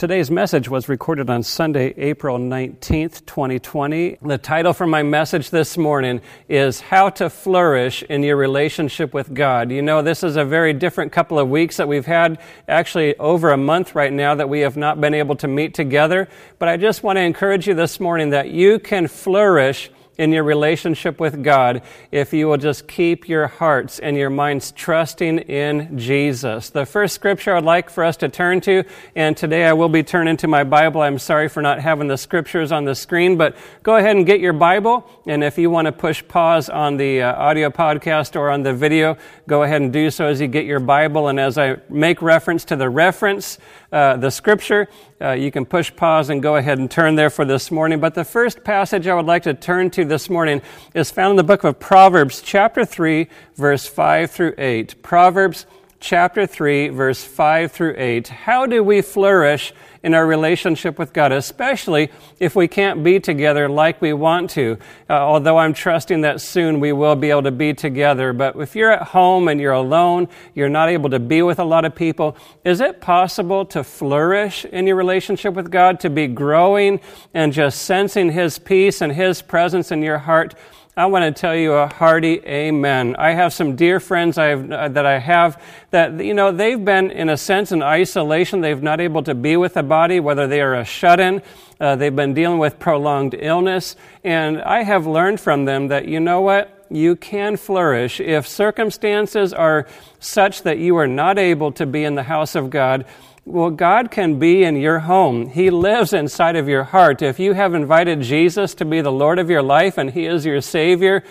Today's message was recorded on Sunday, April 19th, 2020. The title for my message this morning is How to Flourish in Your Relationship with God. You know, this is a very different couple of weeks that we've had, actually over a month right now, that we have not been able to meet together. But I just want to encourage you this morning that you can flourish in your relationship with God if you will just keep your hearts and your minds trusting in Jesus. The first scripture I'd like for us to turn to, and today I will be turning to my Bible. I'm sorry for not having the scriptures on the screen, but go ahead and get your Bible. And if you want to push pause on the uh, audio podcast or on the video, go ahead and do so as you get your Bible. And as I make reference to the reference, uh, the scripture, uh, you can push pause and go ahead and turn there for this morning. But the first passage I would like to turn to this morning is found in the book of Proverbs, chapter 3, verse 5 through 8. Proverbs chapter 3, verse 5 through 8. How do we flourish in our relationship with God, especially if we can't be together like we want to? Uh, although I'm trusting that soon we will be able to be together. But if you're at home and you're alone, you're not able to be with a lot of people, is it possible to flourish in your relationship with God, to be growing and just sensing His peace and His presence in your heart? I want to tell you a hearty amen. I have some dear friends I have, uh, that I have that, you know, they've been, in a sense, in isolation. They've not able to be with the body, whether they are a shut in, uh, they've been dealing with prolonged illness. And I have learned from them that, you know what? You can flourish. If circumstances are such that you are not able to be in the house of God, well, God can be in your home. He lives inside of your heart. If you have invited Jesus to be the Lord of your life and He is your Savior,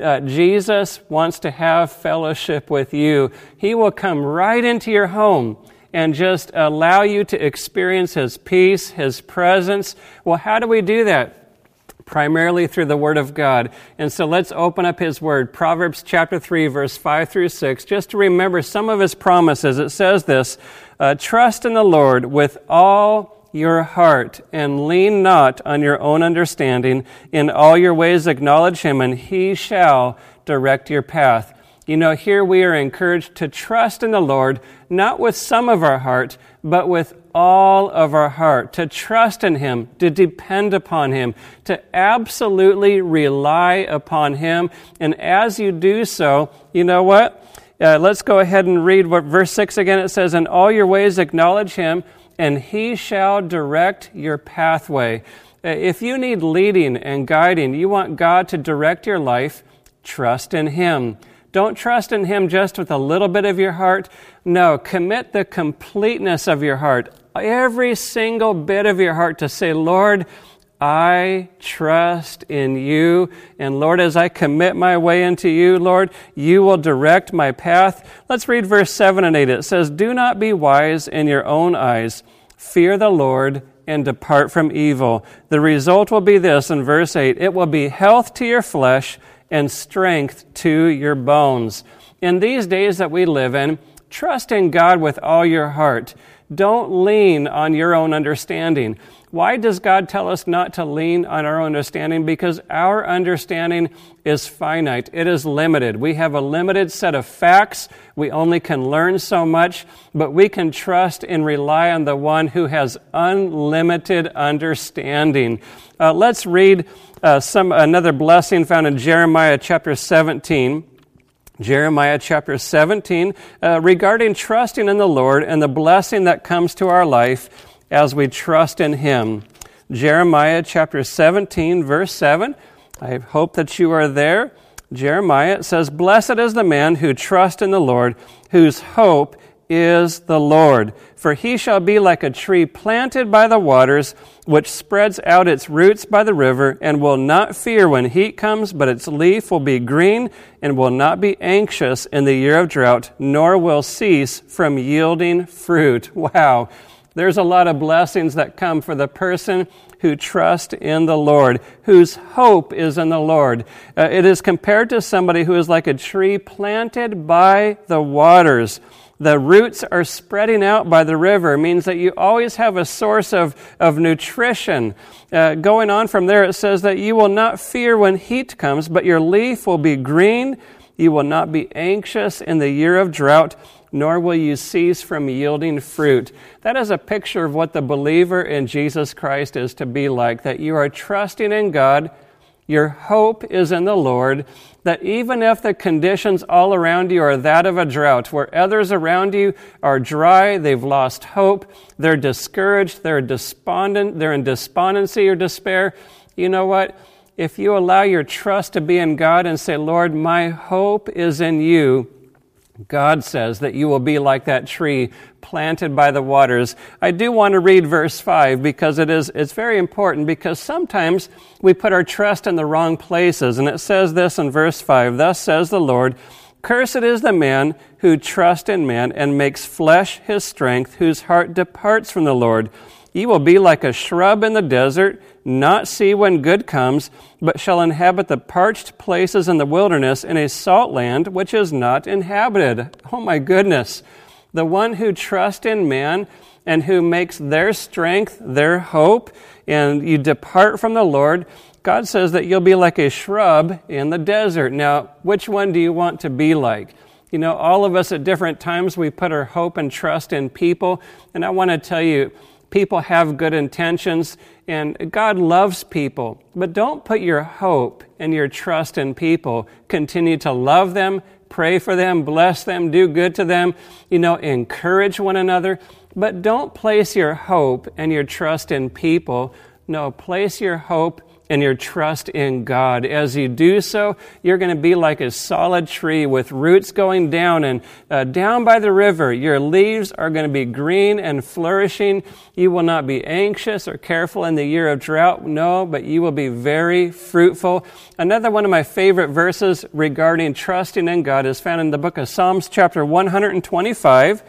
uh, Jesus wants to have fellowship with you. He will come right into your home and just allow you to experience His peace, His presence. Well, how do we do that? primarily through the Word of God. And so let's open up His Word. Proverbs chapter 3, verse 5 through 6, just to remember some of His promises. It says this uh, Trust in the Lord with all your heart and lean not on your own understanding. In all your ways acknowledge Him, and He shall direct your path. You know, here we are encouraged to trust in the Lord, not with some of our heart, but with all of our heart, to trust in Him, to depend upon Him, to absolutely rely upon Him. And as you do so, you know what? Uh, let's go ahead and read what verse 6 again. It says, In all your ways acknowledge Him, and He shall direct your pathway. Uh, if you need leading and guiding, you want God to direct your life, trust in Him. Don't trust in Him just with a little bit of your heart. No, commit the completeness of your heart, every single bit of your heart to say, Lord, I trust in you. And Lord, as I commit my way into you, Lord, you will direct my path. Let's read verse 7 and 8. It says, Do not be wise in your own eyes. Fear the Lord and depart from evil. The result will be this in verse 8 it will be health to your flesh and strength to your bones. In these days that we live in, trust in God with all your heart. Don't lean on your own understanding. Why does God tell us not to lean on our understanding? Because our understanding is finite. It is limited. We have a limited set of facts. We only can learn so much, but we can trust and rely on the one who has unlimited understanding. Uh, let's read uh, some another blessing found in Jeremiah chapter 17. Jeremiah chapter 17, uh, regarding trusting in the Lord and the blessing that comes to our life as we trust in Him. Jeremiah chapter 17, verse 7. I hope that you are there. Jeremiah says, Blessed is the man who trusts in the Lord, whose hope is the Lord. For he shall be like a tree planted by the waters, which spreads out its roots by the river, and will not fear when heat comes, but its leaf will be green, and will not be anxious in the year of drought, nor will cease from yielding fruit. Wow. There's a lot of blessings that come for the person who trusts in the Lord, whose hope is in the Lord. Uh, it is compared to somebody who is like a tree planted by the waters. The roots are spreading out by the river means that you always have a source of, of nutrition. Uh, going on from there, it says that you will not fear when heat comes, but your leaf will be green. You will not be anxious in the year of drought, nor will you cease from yielding fruit. That is a picture of what the believer in Jesus Christ is to be like, that you are trusting in God, your hope is in the Lord, that even if the conditions all around you are that of a drought, where others around you are dry, they've lost hope, they're discouraged, they're despondent, they're in despondency or despair, you know what? If you allow your trust to be in God and say, Lord, my hope is in you, God says that you will be like that tree planted by the waters. I do want to read verse 5 because it is it's very important because sometimes we put our trust in the wrong places and it says this in verse 5, thus says the Lord, cursed is the man who trusts in man and makes flesh his strength, whose heart departs from the Lord. Ye will be like a shrub in the desert, not see when good comes, but shall inhabit the parched places in the wilderness in a salt land which is not inhabited. Oh my goodness. The one who trusts in man and who makes their strength their hope, and you depart from the Lord, God says that you'll be like a shrub in the desert. Now, which one do you want to be like? You know, all of us at different times, we put our hope and trust in people. And I want to tell you, people have good intentions and God loves people. But don't put your hope and your trust in people. Continue to love them, pray for them, bless them, do good to them, you know, encourage one another. But don't place your hope and your trust in people. No, place your hope and your trust in God. As you do so, you're going to be like a solid tree with roots going down and uh, down by the river. Your leaves are going to be green and flourishing. You will not be anxious or careful in the year of drought. No, but you will be very fruitful. Another one of my favorite verses regarding trusting in God is found in the book of Psalms, chapter 125,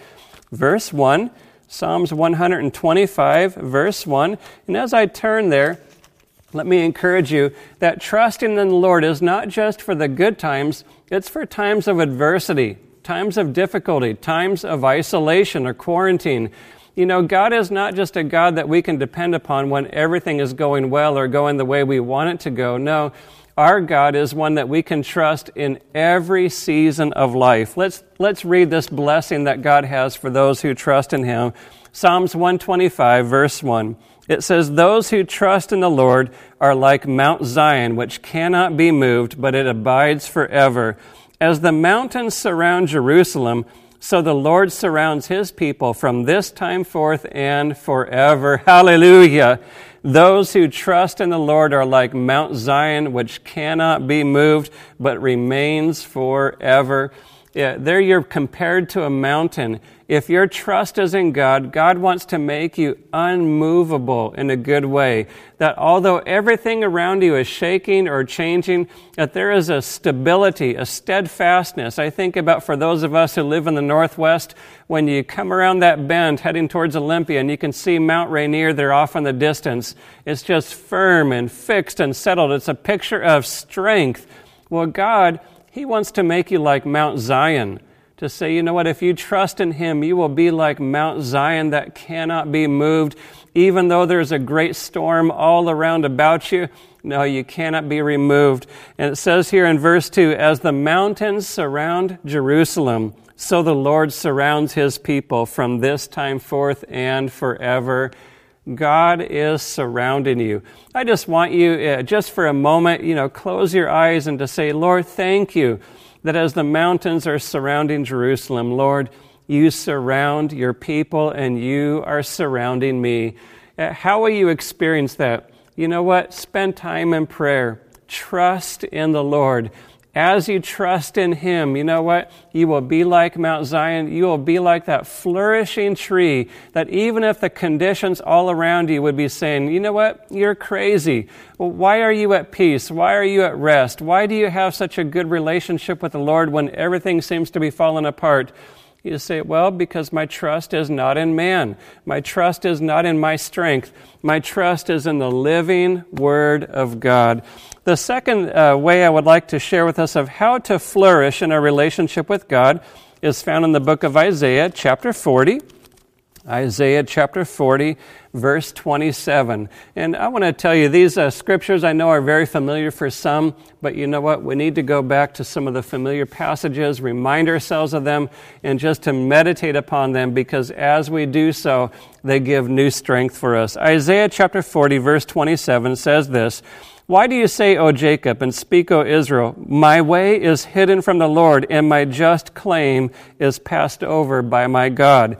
verse 1. Psalms 125, verse 1. And as I turn there, let me encourage you that trusting in the Lord is not just for the good times, it's for times of adversity, times of difficulty, times of isolation or quarantine. You know, God is not just a God that we can depend upon when everything is going well or going the way we want it to go. No, our God is one that we can trust in every season of life. Let's, let's read this blessing that God has for those who trust in Him. Psalms 125, verse 1. It says, Those who trust in the Lord are like Mount Zion, which cannot be moved, but it abides forever. As the mountains surround Jerusalem, so the Lord surrounds his people from this time forth and forever. Hallelujah. Those who trust in the Lord are like Mount Zion, which cannot be moved, but remains forever. Yeah, there you're compared to a mountain. If your trust is in God, God wants to make you unmovable in a good way. That although everything around you is shaking or changing, that there is a stability, a steadfastness. I think about for those of us who live in the Northwest, when you come around that bend heading towards Olympia and you can see Mount Rainier there off in the distance, it's just firm and fixed and settled. It's a picture of strength. Well, God, He wants to make you like Mount Zion to say, you know what, if you trust in Him, you will be like Mount Zion that cannot be moved. Even though there's a great storm all around about you, no, you cannot be removed. And it says here in verse 2 As the mountains surround Jerusalem, so the Lord surrounds His people from this time forth and forever. God is surrounding you. I just want you, uh, just for a moment, you know, close your eyes and to say, Lord, thank you that as the mountains are surrounding Jerusalem, Lord, you surround your people and you are surrounding me. Uh, how will you experience that? You know what? Spend time in prayer. Trust in the Lord. As you trust in Him, you know what? You will be like Mount Zion. You will be like that flourishing tree that even if the conditions all around you would be saying, you know what? You're crazy. Why are you at peace? Why are you at rest? Why do you have such a good relationship with the Lord when everything seems to be falling apart? You say, well, because my trust is not in man. My trust is not in my strength. My trust is in the living Word of God. The second uh, way I would like to share with us of how to flourish in our relationship with God is found in the book of Isaiah, chapter 40. Isaiah chapter 40, verse 27. And I want to tell you, these uh, scriptures I know are very familiar for some, but you know what? We need to go back to some of the familiar passages, remind ourselves of them, and just to meditate upon them because as we do so, they give new strength for us. Isaiah chapter 40, verse 27 says this. Why do you say, O Jacob, and speak, O Israel, My way is hidden from the Lord, and my just claim is passed over by my God?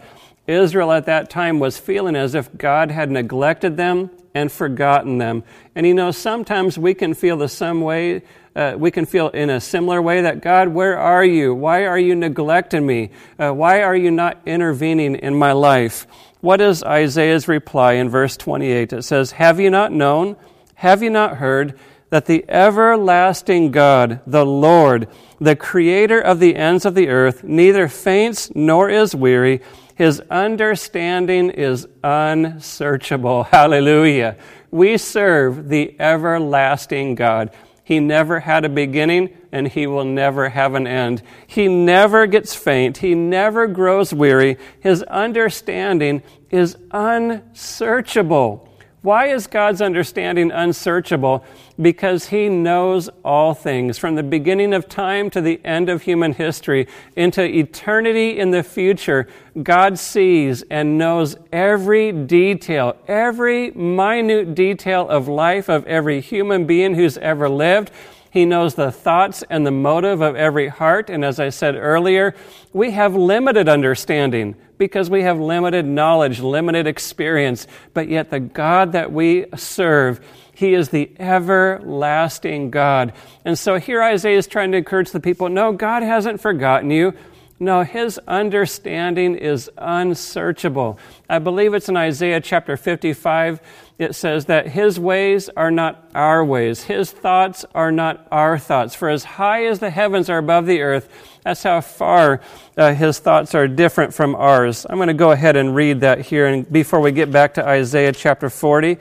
Israel at that time was feeling as if God had neglected them and forgotten them. And you know, sometimes we can feel the same way. Uh, we can feel in a similar way that God, where are you? Why are you neglecting me? Uh, why are you not intervening in my life? What is Isaiah's reply in verse 28? It says, Have you not known? Have you not heard that the everlasting God, the Lord, the creator of the ends of the earth, neither faints nor is weary? His understanding is unsearchable. Hallelujah. We serve the everlasting God. He never had a beginning and he will never have an end. He never gets faint. He never grows weary. His understanding is unsearchable. Why is God's understanding unsearchable? Because He knows all things, from the beginning of time to the end of human history, into eternity in the future. God sees and knows every detail, every minute detail of life of every human being who's ever lived. He knows the thoughts and the motive of every heart. And as I said earlier, we have limited understanding because we have limited knowledge, limited experience. But yet, the God that we serve, He is the everlasting God. And so here Isaiah is trying to encourage the people no, God hasn't forgotten you. No, his understanding is unsearchable. I believe it's in Isaiah chapter 55. It says that his ways are not our ways, his thoughts are not our thoughts. For as high as the heavens are above the earth, that's how far uh, his thoughts are different from ours. I'm going to go ahead and read that here and before we get back to Isaiah chapter 40.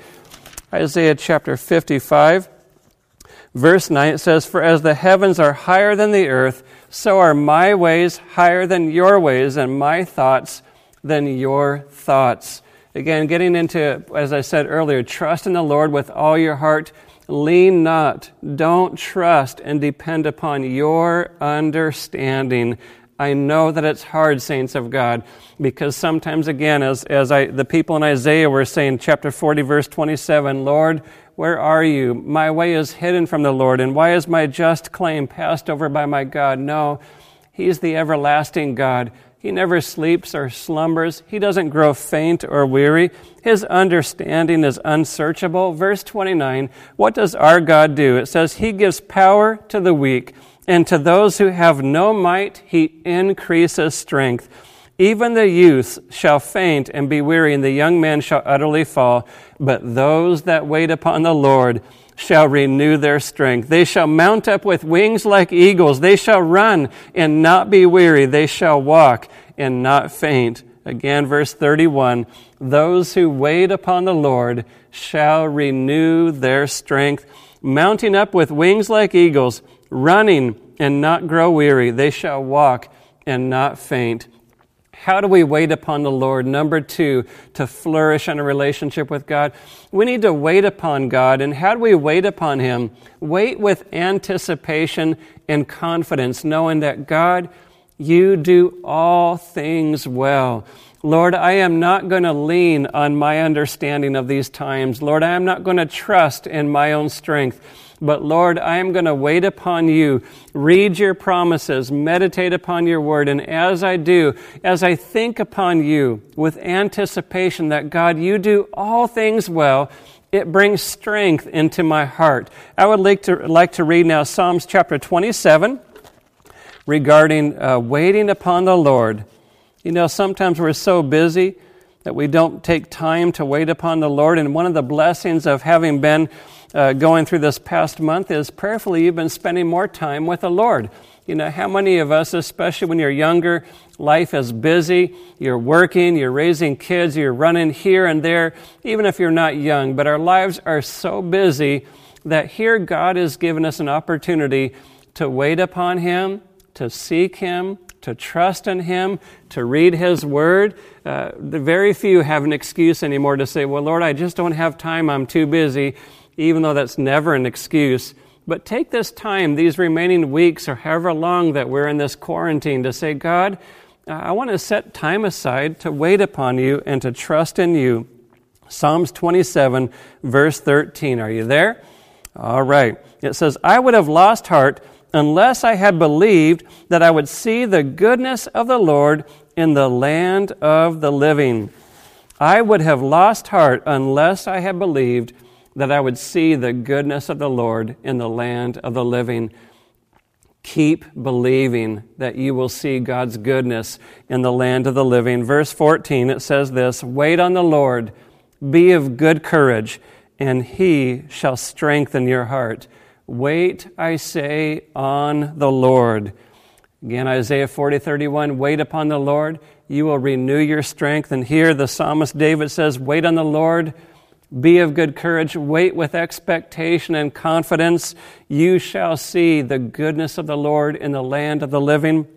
Isaiah chapter 55. Verse 9 it says, For as the heavens are higher than the earth, so are my ways higher than your ways, and my thoughts than your thoughts. Again, getting into, as I said earlier, trust in the Lord with all your heart. Lean not. Don't trust and depend upon your understanding. I know that it's hard, saints of God, because sometimes, again, as, as I, the people in Isaiah were saying, chapter 40, verse 27, Lord, where are you? My way is hidden from the Lord, and why is my just claim passed over by my God? No, He's the everlasting God. He never sleeps or slumbers. He doesn't grow faint or weary. His understanding is unsearchable. Verse 29 What does our God do? It says, He gives power to the weak, and to those who have no might, He increases strength. Even the youth shall faint and be weary, and the young men shall utterly fall. But those that wait upon the Lord shall renew their strength. They shall mount up with wings like eagles. They shall run and not be weary. They shall walk and not faint. Again, verse 31 Those who wait upon the Lord shall renew their strength, mounting up with wings like eagles, running and not grow weary. They shall walk and not faint. How do we wait upon the Lord? Number two, to flourish in a relationship with God. We need to wait upon God. And how do we wait upon Him? Wait with anticipation and confidence, knowing that God, you do all things well. Lord, I am not going to lean on my understanding of these times. Lord, I am not going to trust in my own strength. But Lord, I am going to wait upon you, read your promises, meditate upon your word. And as I do, as I think upon you with anticipation that God, you do all things well, it brings strength into my heart. I would like to, like to read now Psalms chapter 27 regarding uh, waiting upon the Lord. You know, sometimes we're so busy that we don't take time to wait upon the Lord. And one of the blessings of having been uh, going through this past month is prayerfully you've been spending more time with the Lord. You know, how many of us, especially when you're younger, life is busy, you're working, you're raising kids, you're running here and there, even if you're not young, but our lives are so busy that here God has given us an opportunity to wait upon Him, to seek Him, to trust in Him, to read His Word. Uh, the very few have an excuse anymore to say, Well, Lord, I just don't have time, I'm too busy, even though that's never an excuse. But take this time, these remaining weeks, or however long that we're in this quarantine, to say, God, I want to set time aside to wait upon you and to trust in you. Psalms 27, verse 13. Are you there? All right. It says, I would have lost heart unless I had believed that I would see the goodness of the Lord in the land of the living. I would have lost heart unless I had believed that I would see the goodness of the Lord in the land of the living. Keep believing that you will see God's goodness in the land of the living. Verse 14, it says this Wait on the Lord, be of good courage, and he shall strengthen your heart. Wait, I say, on the Lord. Again, Isaiah 40, 31, wait upon the Lord, you will renew your strength. And here the psalmist David says, Wait on the Lord, be of good courage, wait with expectation and confidence. You shall see the goodness of the Lord in the land of the living.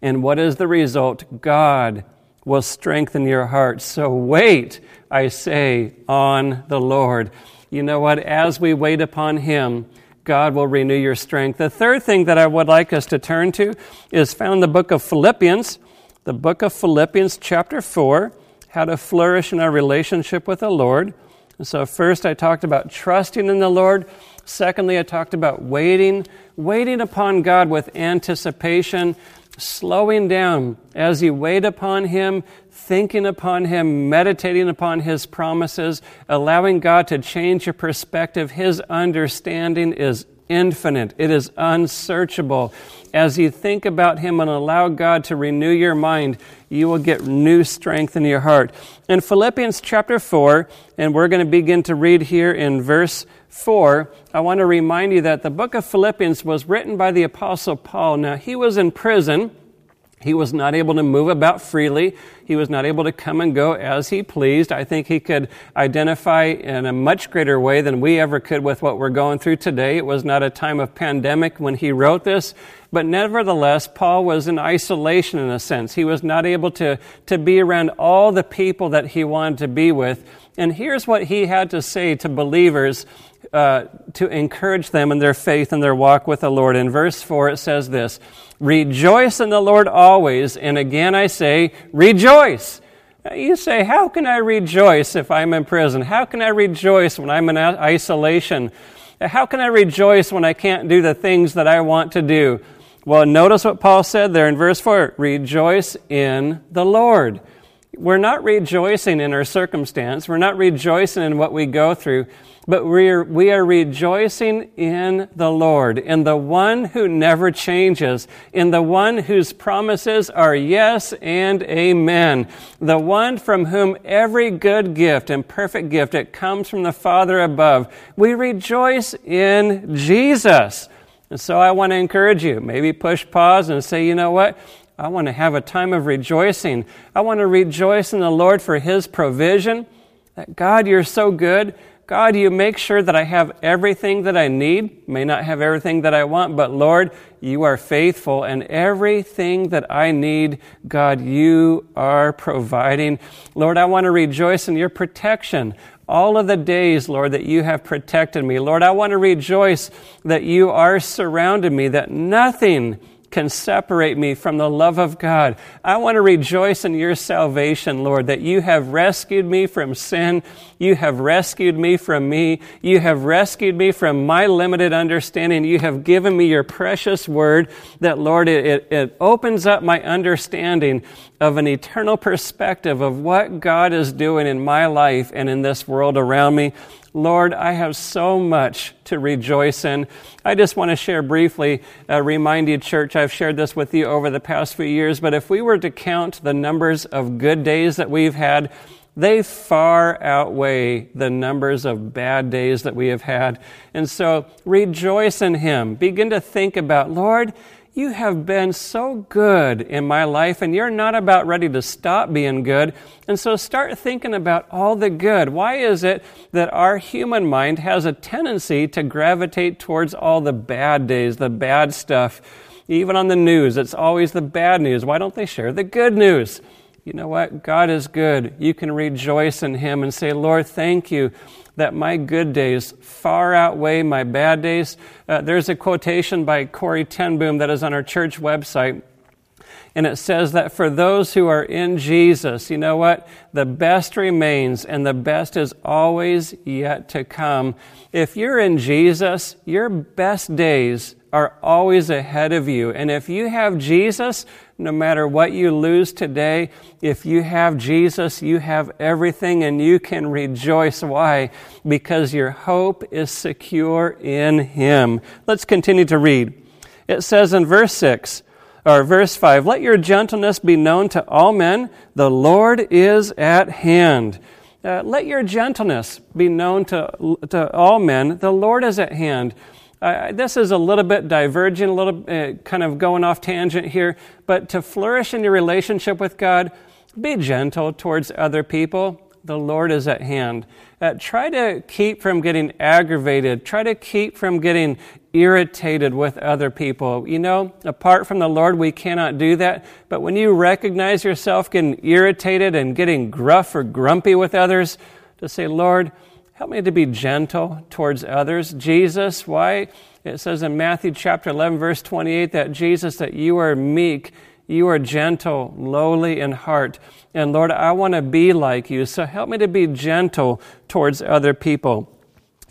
And what is the result? God will strengthen your heart. So wait, I say, on the Lord. You know what? As we wait upon Him, God will renew your strength. The third thing that I would like us to turn to is found in the book of Philippians, the book of Philippians, chapter 4 how to flourish in our relationship with the Lord. And so, first, I talked about trusting in the Lord. Secondly, I talked about waiting, waiting upon God with anticipation, slowing down as you wait upon Him, thinking upon Him, meditating upon His promises, allowing God to change your perspective. His understanding is infinite, it is unsearchable. As you think about Him and allow God to renew your mind, you will get new strength in your heart. In Philippians chapter 4, and we're going to begin to read here in verse 4, I want to remind you that the book of Philippians was written by the Apostle Paul. Now, he was in prison. He was not able to move about freely. He was not able to come and go as he pleased. I think he could identify in a much greater way than we ever could with what we're going through today. It was not a time of pandemic when he wrote this, but nevertheless, Paul was in isolation in a sense. He was not able to, to be around all the people that he wanted to be with. And here's what he had to say to believers uh, to encourage them in their faith and their walk with the Lord. In verse 4, it says this Rejoice in the Lord always. And again, I say, rejoice. You say, How can I rejoice if I'm in prison? How can I rejoice when I'm in isolation? How can I rejoice when I can't do the things that I want to do? Well, notice what Paul said there in verse 4 Rejoice in the Lord. We're not rejoicing in our circumstance, we're not rejoicing in what we go through but we are, we are rejoicing in the Lord, in the one who never changes, in the one whose promises are yes and amen, the one from whom every good gift and perfect gift it comes from the Father above. We rejoice in Jesus. And so I want to encourage you, maybe push pause and say, you know what? I want to have a time of rejoicing. I want to rejoice in the Lord for His provision. That God, you're so good. God, you make sure that I have everything that I need. May not have everything that I want, but Lord, you are faithful and everything that I need, God, you are providing. Lord, I want to rejoice in your protection all of the days, Lord, that you have protected me. Lord, I want to rejoice that you are surrounding me, that nothing can separate me from the love of God. I want to rejoice in your salvation, Lord, that you have rescued me from sin. You have rescued me from me. You have rescued me from my limited understanding. You have given me your precious word that, Lord, it, it opens up my understanding of an eternal perspective of what God is doing in my life and in this world around me. Lord, I have so much to rejoice in. I just want to share briefly, uh, remind you, church, I've shared this with you over the past few years, but if we were to count the numbers of good days that we've had, they far outweigh the numbers of bad days that we have had. And so rejoice in Him. Begin to think about, Lord, you have been so good in my life, and you're not about ready to stop being good. And so start thinking about all the good. Why is it that our human mind has a tendency to gravitate towards all the bad days, the bad stuff? Even on the news, it's always the bad news. Why don't they share the good news? You know what? God is good. You can rejoice in Him and say, Lord, thank you that my good days far outweigh my bad days. Uh, there's a quotation by Corrie ten Boom that is on our church website. And it says that for those who are in Jesus, you know what? The best remains and the best is always yet to come. If you're in Jesus, your best days are always ahead of you. And if you have Jesus, no matter what you lose today, if you have Jesus, you have everything and you can rejoice. Why? Because your hope is secure in Him. Let's continue to read. It says in verse 6, or verse 5, let your gentleness be known to all men. The Lord is at hand. Uh, let your gentleness be known to, to all men. The Lord is at hand. Uh, this is a little bit divergent, a little uh, kind of going off tangent here, but to flourish in your relationship with God, be gentle towards other people. The Lord is at hand. Uh, try to keep from getting aggravated. Try to keep from getting irritated with other people. You know, apart from the Lord, we cannot do that. But when you recognize yourself getting irritated and getting gruff or grumpy with others, to say, Lord, Help me to be gentle towards others. Jesus, why? It says in Matthew chapter 11, verse 28, that Jesus, that you are meek, you are gentle, lowly in heart. And Lord, I want to be like you. So help me to be gentle towards other people.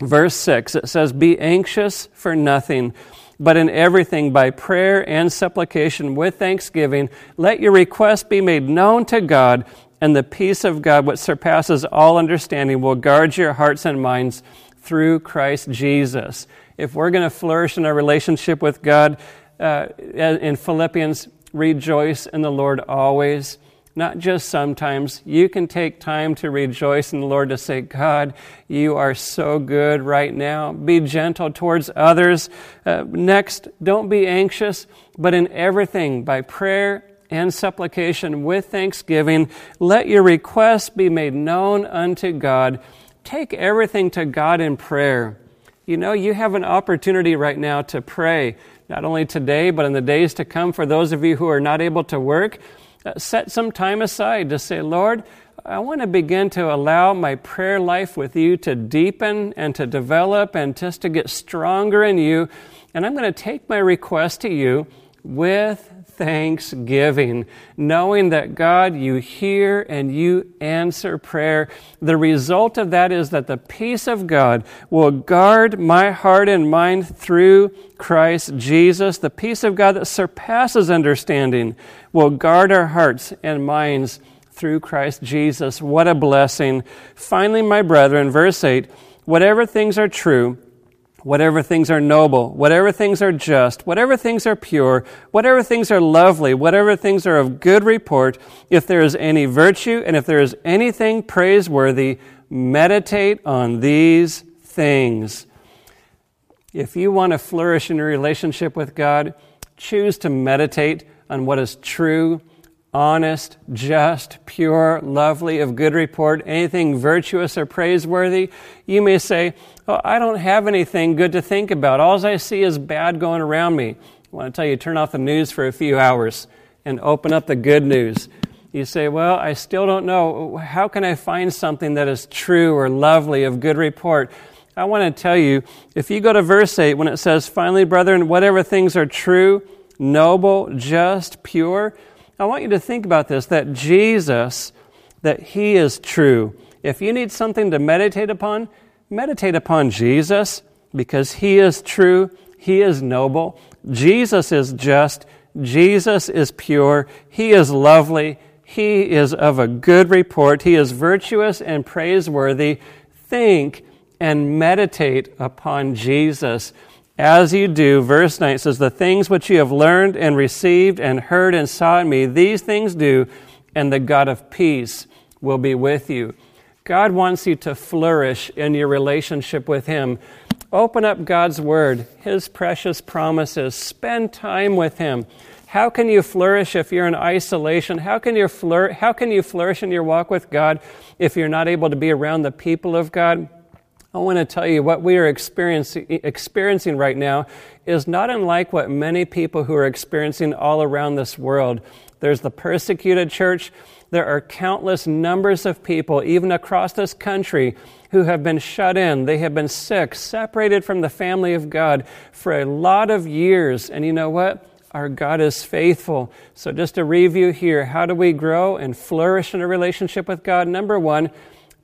Verse 6, it says, Be anxious for nothing, but in everything by prayer and supplication with thanksgiving, let your requests be made known to God and the peace of God, which surpasses all understanding, will guard your hearts and minds through Christ Jesus. If we're going to flourish in our relationship with God, uh, in Philippians, rejoice in the Lord always, not just sometimes. You can take time to rejoice in the Lord to say, God, you are so good right now. Be gentle towards others. Uh, next, don't be anxious, but in everything, by prayer and supplication with thanksgiving. Let your requests be made known unto God. Take everything to God in prayer. You know, you have an opportunity right now to pray, not only today, but in the days to come. For those of you who are not able to work, uh, set some time aside to say, Lord, I want to begin to allow my prayer life with you to deepen and to develop and just to get stronger in you. And I'm going to take my request to you with thanksgiving, knowing that God, you hear and you answer prayer. The result of that is that the peace of God will guard my heart and mind through Christ Jesus. The peace of God that surpasses understanding will guard our hearts and minds through Christ Jesus. What a blessing. Finally, my brethren, verse 8 whatever things are true, whatever things are noble, whatever things are just, whatever things are pure, whatever things are lovely, whatever things are of good report, if there is any virtue and if there is anything praiseworthy, meditate on these things. If you want to flourish in your relationship with God, choose to meditate on what is true honest, just, pure, lovely, of good report, anything virtuous or praiseworthy, you may say, Oh, I don't have anything good to think about. All I see is bad going around me. I want to tell you, turn off the news for a few hours and open up the good news. You say, Well, I still don't know. How can I find something that is true or lovely, of good report? I want to tell you, if you go to verse 8, when it says, Finally, brethren, whatever things are true, noble, just, pure, I want you to think about this that Jesus, that He is true. If you need something to meditate upon, meditate upon Jesus because He is true, He is noble, Jesus is just, Jesus is pure, He is lovely, He is of a good report, He is virtuous and praiseworthy. Think and meditate upon Jesus. As you do, verse 9 says, The things which you have learned and received and heard and saw in me, these things do, and the God of peace will be with you. God wants you to flourish in your relationship with Him. Open up God's Word, His precious promises. Spend time with Him. How can you flourish if you're in isolation? How can, you flour- how can you flourish in your walk with God if you're not able to be around the people of God? I want to tell you what we are experiencing, experiencing right now is not unlike what many people who are experiencing all around this world. There's the persecuted church. There are countless numbers of people, even across this country, who have been shut in. They have been sick, separated from the family of God for a lot of years. And you know what? Our God is faithful. So, just a review here how do we grow and flourish in a relationship with God? Number one,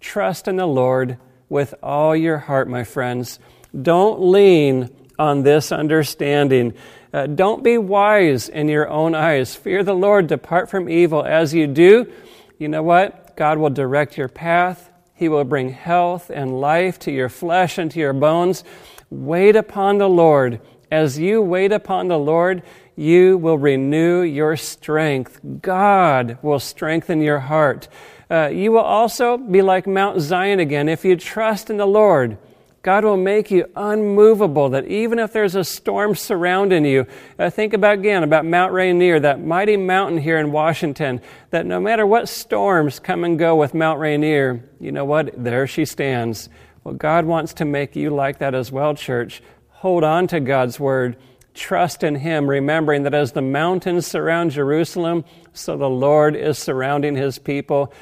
trust in the Lord with all your heart, my friends. Don't lean on this understanding. Uh, don't be wise in your own eyes. Fear the Lord, depart from evil. As you do, you know what? God will direct your path. He will bring health and life to your flesh and to your bones. Wait upon the Lord. As you wait upon the Lord, you will renew your strength. God will strengthen your heart. Uh, you will also be like Mount Zion again if you trust in the Lord. God will make you unmovable, that even if there's a storm surrounding you, uh, think about again about Mount Rainier, that mighty mountain here in Washington, that no matter what storms come and go with Mount Rainier, you know what? There she stands. Well, God wants to make you like that as well, church. Hold on to God's word trust in Him, remembering that as the mountains surround Jerusalem, so the Lord is surrounding His people.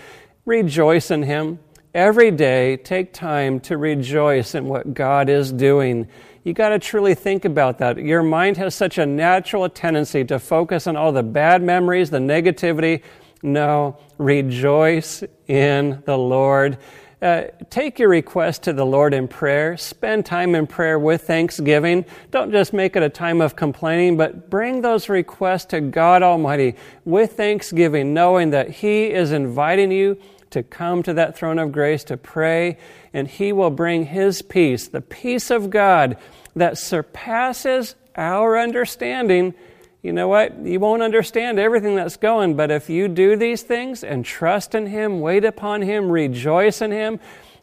Rejoice in Him. Every day, take time to rejoice in what God is doing. You got to truly think about that. Your mind has such a natural tendency to focus on all the bad memories, the negativity. No, rejoice in the Lord. Uh, take your request to the Lord in prayer. Spend time in prayer with thanksgiving. Don't just make it a time of complaining, but bring those requests to God Almighty with thanksgiving, knowing that He is inviting you to come to that throne of grace to pray, and He will bring His peace, the peace of God that surpasses our understanding you know what? You won't understand everything that's going, but if you do these things and trust in Him, wait upon Him, rejoice in Him,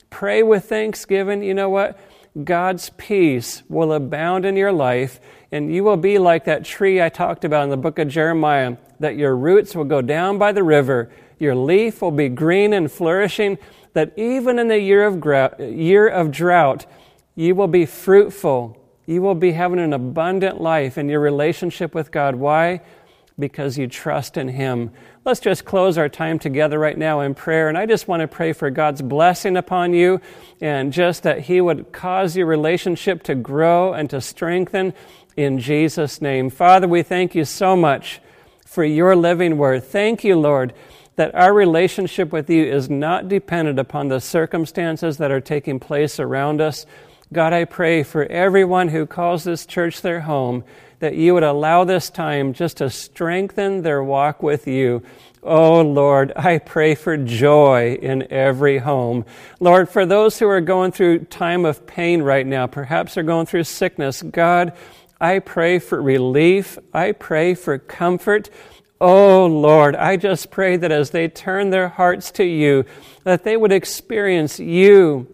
pray with thanksgiving, you know what? God's peace will abound in your life, and you will be like that tree I talked about in the book of Jeremiah, that your roots will go down by the river, your leaf will be green and flourishing, that even in the year of, year of drought, you will be fruitful you will be having an abundant life in your relationship with God. Why? Because you trust in Him. Let's just close our time together right now in prayer. And I just want to pray for God's blessing upon you and just that He would cause your relationship to grow and to strengthen in Jesus' name. Father, we thank you so much for your living word. Thank you, Lord that our relationship with you is not dependent upon the circumstances that are taking place around us. God, I pray for everyone who calls this church their home that you would allow this time just to strengthen their walk with you. Oh Lord, I pray for joy in every home. Lord, for those who are going through time of pain right now, perhaps they're going through sickness, God, I pray for relief. I pray for comfort. Oh Lord, I just pray that as they turn their hearts to you, that they would experience you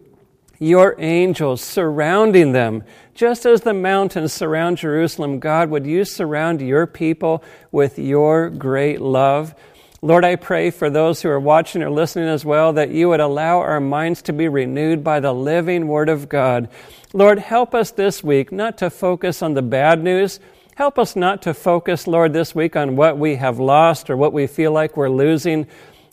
your angels surrounding them. Just as the mountains surround Jerusalem, God, would you surround your people with your great love? Lord, I pray for those who are watching or listening as well that you would allow our minds to be renewed by the living Word of God. Lord, help us this week not to focus on the bad news. Help us not to focus, Lord, this week on what we have lost or what we feel like we're losing.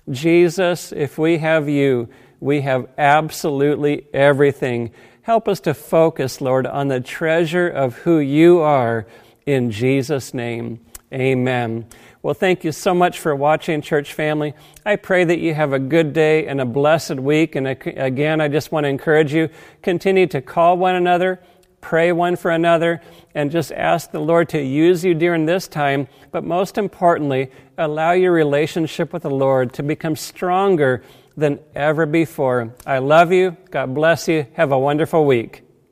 Jesus, if we have you, we have absolutely everything. Help us to focus, Lord, on the treasure of who you are in Jesus' name. Amen. Well, thank you so much for watching, church family. I pray that you have a good day and a blessed week. And again, I just want to encourage you continue to call one another, pray one for another, and just ask the Lord to use you during this time. But most importantly, allow your relationship with the Lord to become stronger than ever before. I love you. God bless you. Have a wonderful week.